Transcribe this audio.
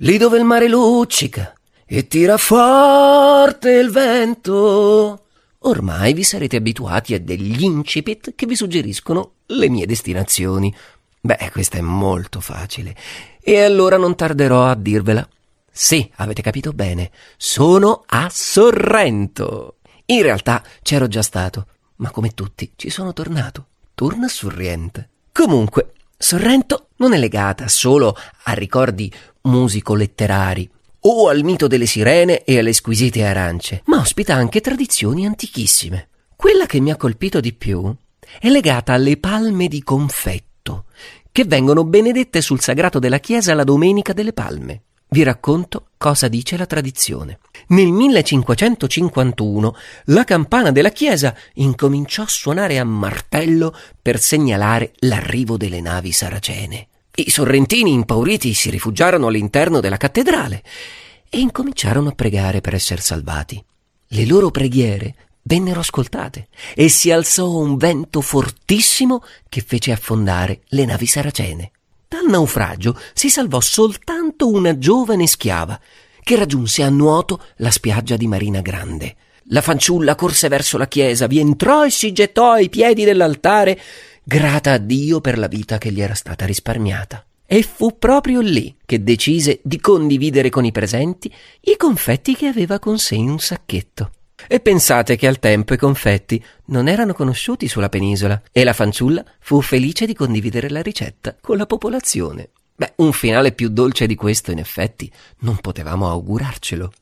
lì dove il mare luccica e tira forte il vento. Ormai vi sarete abituati a degli incipit che vi suggeriscono le mie destinazioni. Beh, questa è molto facile. E allora non tarderò a dirvela. Sì, avete capito bene, sono a Sorrento. In realtà c'ero già stato, ma come tutti ci sono tornato. Torna Sorrente. Comunque, Sorrento non è legata solo a ricordi musico-letterari o al mito delle sirene e alle squisite arance, ma ospita anche tradizioni antichissime. Quella che mi ha colpito di più è legata alle palme di confetto, che vengono benedette sul sagrato della chiesa la domenica delle palme. Vi racconto cosa dice la tradizione. Nel 1551 la campana della chiesa incominciò a suonare a martello per segnalare l'arrivo delle navi saracene. I sorrentini impauriti si rifugiarono all'interno della cattedrale e incominciarono a pregare per essere salvati. Le loro preghiere vennero ascoltate e si alzò un vento fortissimo che fece affondare le navi saracene. Dal naufragio si salvò soltanto una giovane schiava che raggiunse a nuoto la spiaggia di Marina Grande. La fanciulla corse verso la chiesa, vi entrò e si gettò ai piedi dell'altare grata a Dio per la vita che gli era stata risparmiata. E fu proprio lì che decise di condividere con i presenti i confetti che aveva con sé in un sacchetto. E pensate che al tempo i confetti non erano conosciuti sulla penisola e la fanciulla fu felice di condividere la ricetta con la popolazione. Beh, un finale più dolce di questo, in effetti, non potevamo augurarcelo.